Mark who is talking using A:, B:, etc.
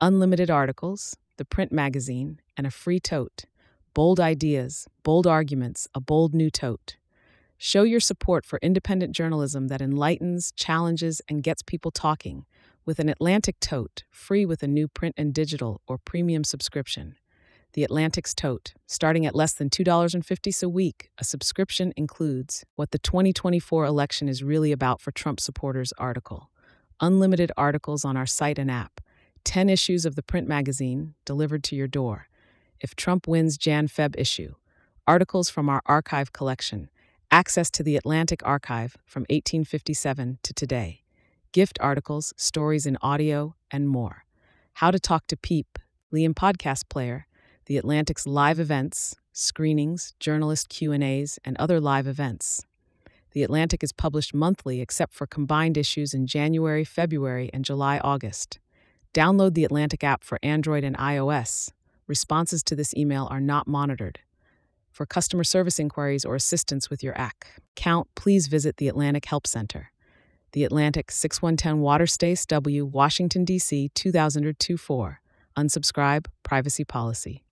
A: unlimited articles, the print magazine, and a free tote. Bold ideas, bold arguments, a bold new tote. Show your support for independent journalism that enlightens, challenges, and gets people talking with an Atlantic tote, free with a new print and digital or premium subscription. The Atlantic's tote, starting at less than $2.50 a week. A subscription includes what the 2024 election is really about for Trump supporters article, unlimited articles on our site and app, 10 issues of the print magazine delivered to your door. If Trump wins Jan Feb issue, articles from our archive collection, access to the Atlantic Archive from 1857 to today, gift articles, stories in audio, and more. How to talk to Peep, Liam podcast player, the Atlantic's live events, screenings, journalist Q&As, and other live events. The Atlantic is published monthly except for combined issues in January, February, and July, August. Download the Atlantic app for Android and iOS. Responses to this email are not monitored. For customer service inquiries or assistance with your AC count, please visit the Atlantic Help Center. The Atlantic 6110 Water Stace W, Washington, D.C. 2024. Unsubscribe, privacy policy.